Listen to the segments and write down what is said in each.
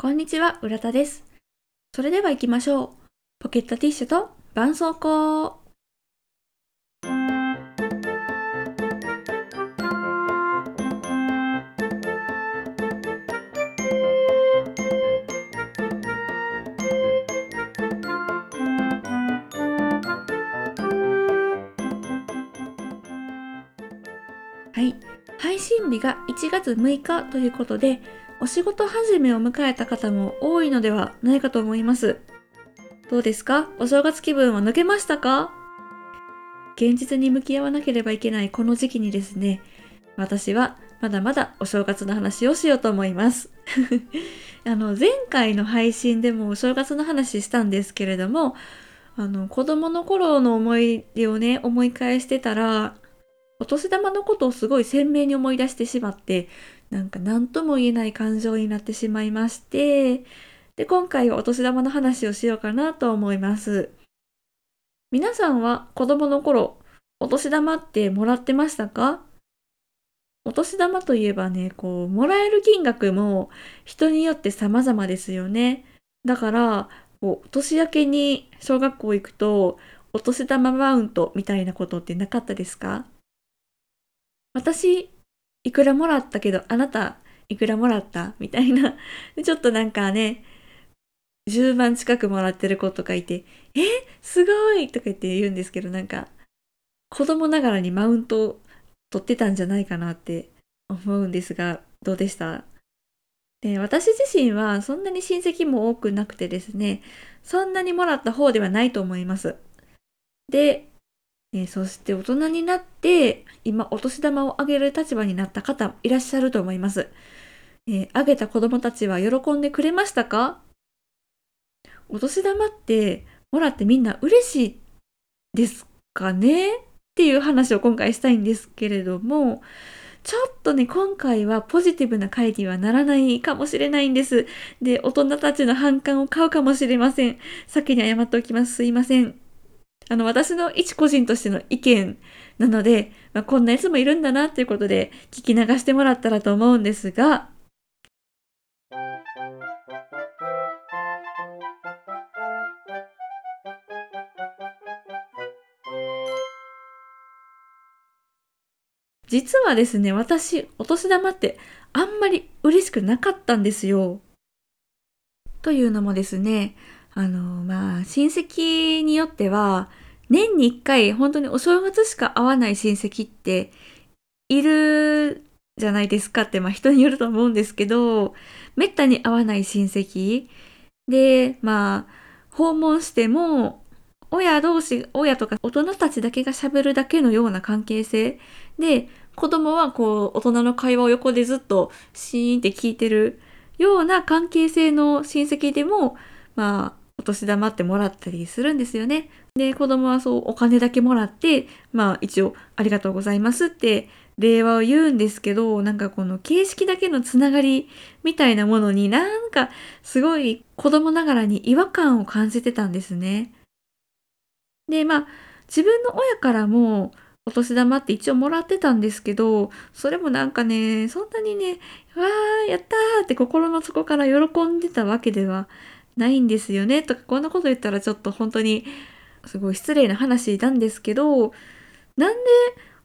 こんにちは、浦田です。それでは行きましょう。ポケットティッシュと絆創膏。はい。配信日が1月6日ということで、お仕事始めを迎えた方も多いのではないかと思います。どうですか？お正月気分は抜けましたか？現実に向き合わなければいけないこの時期にですね、私はまだまだお正月の話をしようと思います。あの、前回の配信でもお正月の話したんですけれども、あの、子供の頃の思い出をね、思い返してたら、お年玉のことをすごい鮮明に思い出してしまって、なんか何とも言えない感情になってしまいまして、で、今回はお年玉の話をしようかなと思います。皆さんは子供の頃、お年玉ってもらってましたか？お年玉といえばね、こう、もらえる金額も人によって様々ですよね。だから、こう、年明けに小学校行くと、お年玉マウントみたいなことってなかったですか？私、いくらもらったけど、あなた、いくらもらった？みたいな。ちょっとなんかね、10万近くもらってる子とかいて、え？すごいとか言って言うんですけど、なんか、子供ながらにマウントを取ってたんじゃないかなって思うんですが、どうでした？で私自身はそんなに親戚も多くなくてですね、そんなにもらった方ではないと思います。で、えーそして大人になって、今お年玉をあげる立場になった方いらっしゃると思います。えーあげた子供たちは喜んでくれましたか？お年玉ってもらってみんな嬉しいですかね？っていう話を今回したいんですけれども、ちょっとね、今回はポジティブな回にはならないかもしれないんです。で、大人たちの反感を買うかもしれません。先に謝っておきます。すいません。あの、私の一個人としての意見なので、まあ、こんなやつもいるんだなということで聞き流してもらったらと思うんですが、実はですね、私、お年玉ってあんまり嬉しくなかったんですよ。というのもですね、あの、まあ、親戚によっては、年に一回本当にお正月しか会わない親戚っているじゃないですかって、まあ人によると思うんですけど、めったに会わない親戚。で、まあ、訪問しても、親同士、親とか大人たちだけが喋るだけのような関係性。で、子供はこう、大人の会話を横でずっとシーンって聞いてるような関係性の親戚でも、まあ、お年玉ってもらったりするんですよね。で、子供はそうお金だけもらって、まあ一応ありがとうございますって令和を言うんですけど、なんかこの形式だけのつながりみたいなものになんかすごい子供ながらに違和感を感じてたんですね。で、まあ自分の親からもお年玉って一応もらってたんですけど、それもなんかね、そんなにね、わー、やったーって心の底から喜んでたわけではないんですよね。とか、こんなこと言ったらちょっと本当にすごい失礼な話なんですけど、なんで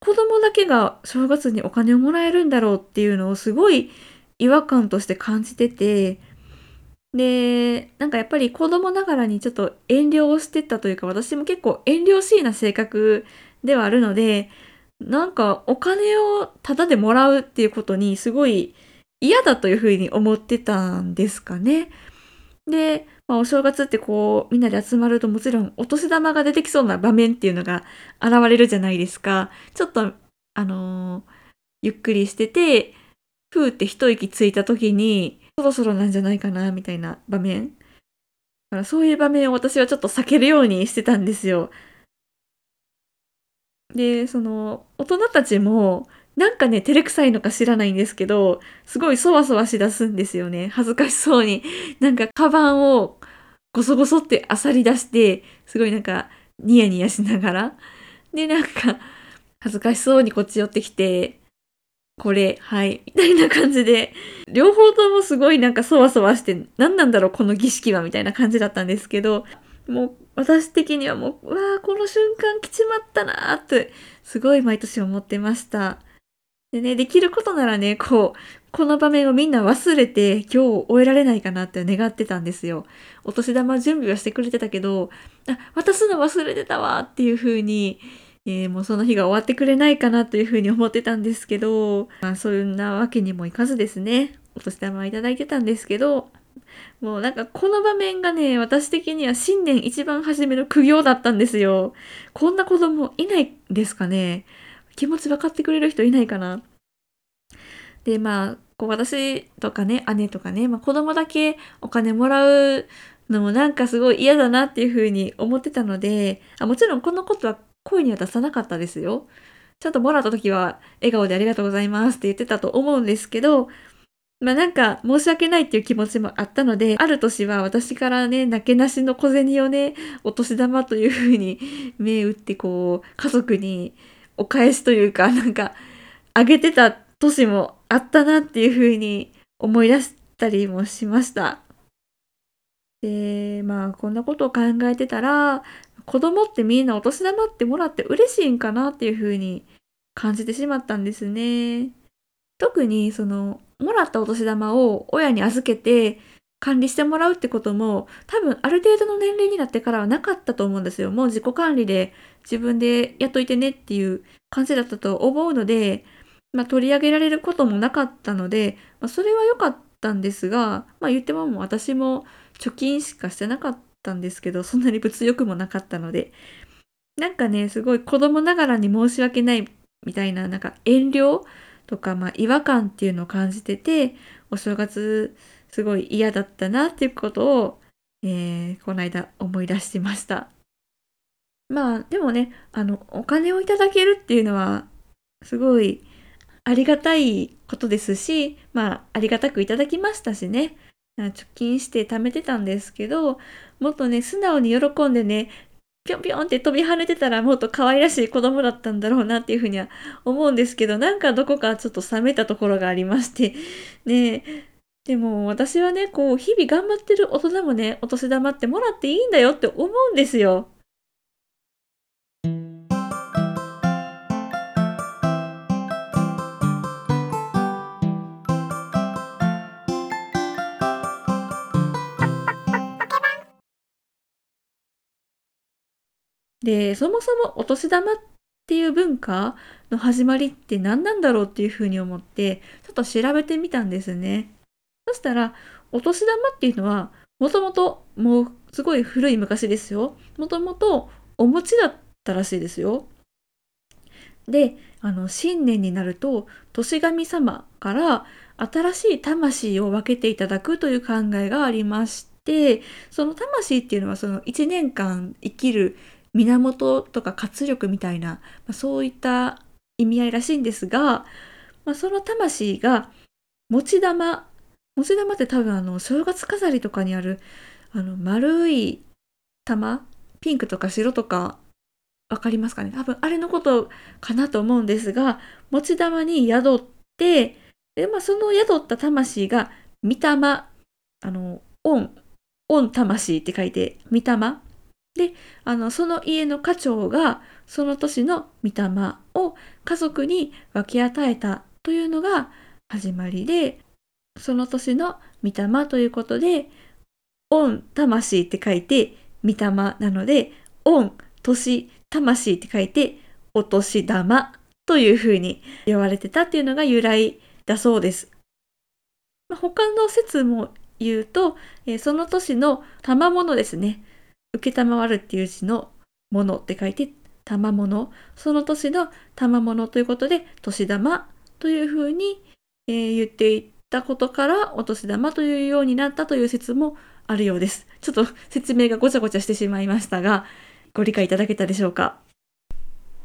子供だけが正月にお金をもらえるんだろうっていうのをすごい違和感として感じてて、で、なんかやっぱり子供ながらにちょっと遠慮をしてたというか、私も結構遠慮しいな性格ではあるので、なんかお金をタダでもらうっていうことにすごい嫌だというふうに思ってたんですかね。で、まあ、お正月ってこうみんなで集まるともちろんお年玉が出てきそうな場面っていうのが現れるじゃないですか。ちょっとあのーゆっくりしてて、ふーって一息ついた時にそろそろなんじゃないかなみたいな場面。だからそういう場面を私はちょっと避けるようにしてたんですよ。で、その大人たちもなんかね、照れくさいのか知らないんですけど、すごいそわそわしだすんですよね。恥ずかしそうに。なんか、カバンをごそごそって漁り出して、すごいなんか、ニヤニヤしながら。で、なんか、恥ずかしそうにこっち寄ってきて、これ、はい、みたいな感じで、両方ともすごいなんかそわそわして、何なんだろう、この儀式は、みたいな感じだったんですけど、もう私的にはもう、うわあ、この瞬間来ちまったなーって、すごい毎年思ってました。でね、できることならね、こう、この場面をみんな忘れて今日終えられないかなって願ってたんですよ。お年玉準備はしてくれてたけど、あ、渡すの忘れてたわっていう風に、えー、もうその日が終わってくれないかなという風に思ってたんですけど、まあそんなわけにもいかずですね、お年玉いただいてたんですけど、もうなんかこの場面がね、私的には新年一番初めの苦行だったんですよ。こんな子供いないですかね気持ち分かってくれる人いないかなで、まあ、こう私とかね、姉とかね、まあ子供だけお金もらうのもなんかすごい嫌だなっていうふうに思ってたので、あもちろんこのことは声には出さなかったですよ。ちゃんともらった時は笑顔でありがとうございますって言ってたと思うんですけど、まあなんか申し訳ないっていう気持ちもあったので、ある年は私からね、なけなしの小銭をね、お年玉というふうに目打ってこう、家族にお返しというか、なんか、あげてた年もあったなっていうふうに思い出したりもしました。で、まあこんなことを考えてたら、子供ってみんなお年玉ってもらって嬉しいんかなっていうふうに感じてしまったんですね。特にそのもらったお年玉を親に預けて管理してもらうってことも多分ある程度の年齢になってからはなかったと思うんですよ。もう自己管理で自分でやっといてねっていう感じだったと思うので、まあ、取り上げられることもなかったので、まあ、それは良かったんですが、まあ、言ってももう私も貯金しかしてなかったんですけどそんなに物欲もなかったのでなんかねすごい子供ながらに申し訳ないみたいななんか遠慮とか、まあ、違和感っていうのを感じてて、お正月すごい嫌だったなっていうことを、えー、この間思い出してました。まあ、でもね、あの、お金をいただけるっていうのは、すごいありがたいことですし、まあ、ありがたくいただきましたしね。貯金して貯めてたんですけど、もっとね、素直に喜んでね、ぴょんぴょんって飛び跳ねてたらもっと可愛らしい子供だったんだろうなっていうふうには思うんですけど、なんかどこかちょっと冷めたところがありまして、ねでも私はね、こう、日々頑張ってる大人もね、お年玉ってもらっていいんだよって思うんですよ。で、そもそもお年玉っていう文化の始まりって何なんだろうっていうふうに思って、ちょっと調べてみたんですね。そしたら、お年玉っていうのは、もともともうすごい古い昔ですよ。もともとお餅だったらしいですよ。で、あの、新年になると、年神様から新しい魂を分けていただくという考えがありまして、その魂っていうのはその1年間生きる源とか活力みたいな、まあ、そういった意味合いらしいんですが、まあ、その魂が持ち玉持ち玉って多分あの正月飾りとかにあるあの丸い玉ピンクとか白とか分かりますかね？多分あれのことかなと思うんですが持ち玉に宿ってで、まあ、その宿った魂が御霊あの恩恩魂って書いて御霊。で、あの、その家の家長が、その年の御霊を家族に分け与えたというのが始まりで、その年の御霊ということで、御魂って書いて、御霊なので、御年魂って書いて、お年玉というふうに呼ばれてたっていうのが由来だそうです。他の説も言うと、その年の賜物ですね。承るっていう字のものって書いて、賜物。その年の賜物ということで、年玉というふうに、え、言っていったことから、お年玉というようになったという説もあるようです。ちょっと説明がごちゃごちゃしてしまいましたが、ご理解いただけたでしょうか？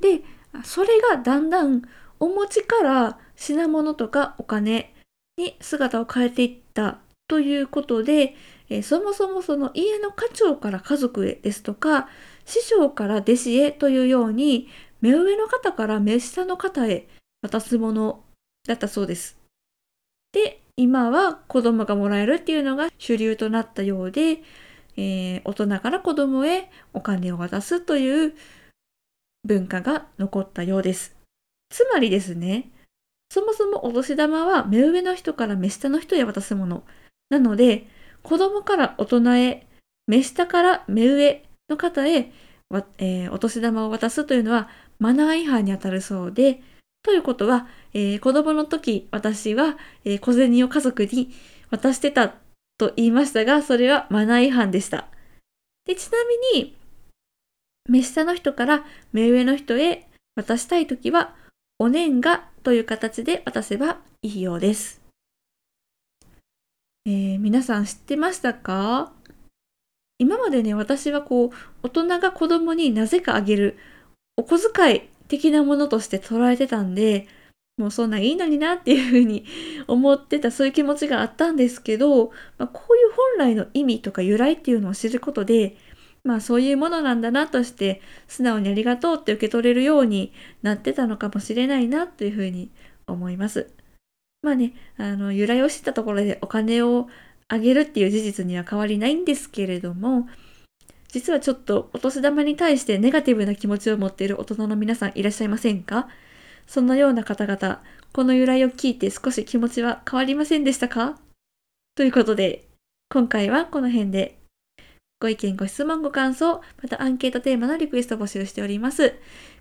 で、それがだんだんお餅から品物とかお金に姿を変えていったということで、え、そもそもその家の家長から家族へですとか、師匠から弟子へというように、目上の方から目下の方へ渡すものだったそうです。で、今は子供がもらえるっていうのが主流となったようで、えー、大人から子供へお金を渡すという文化が残ったようです。つまりですね、そもそもお年玉は目上の人から目下の人へ渡すもの。なので、子供から大人へ、目下から目上の方へ、えー、お年玉を渡すというのはマナー違反にあたるそうで、ということは、えー、子供の時、私は、えー、小銭を家族に渡してたと言いましたが、それはマナー違反でした。でちなみに、目下の人から目上の人へ渡したいときは、お年賀という形で渡せばいいようです。えー、皆さん知ってましたか？今までね、私はこう、大人が子供になぜかあげるお小遣い的なものとして捉えてたんで、もうそんないいのになっていうふうに 思ってた、そういう気持ちがあったんですけど、まあ、こういう本来の意味とか由来っていうのを知ることで、まあそういうものなんだなとして素直にありがとうって受け取れるようになってたのかもしれないなというふうに思います。まあね、あの由来を知ったところでお金をあげるっていう事実には変わりないんですけれども、実はちょっとお年玉に対してネガティブな気持ちを持っている大人の皆さんいらっしゃいませんか？そのような方々、この由来を聞いて少し気持ちは変わりませんでしたか？ということで、今回はこの辺でご意見、ご質問、ご感想、またアンケートテーマのリクエスト募集しております。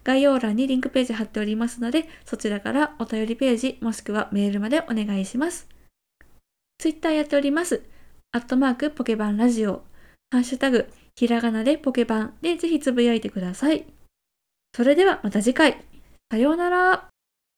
概要欄にリンクページ貼っておりますので、そちらからお便りページ、もしくはメールまでお願いします。ツイッターやっております。アットマークポケバンラジオ、ハッシュタグ、ひらがなでポケバンでぜひつぶやいてください。それではまた次回。さようなら。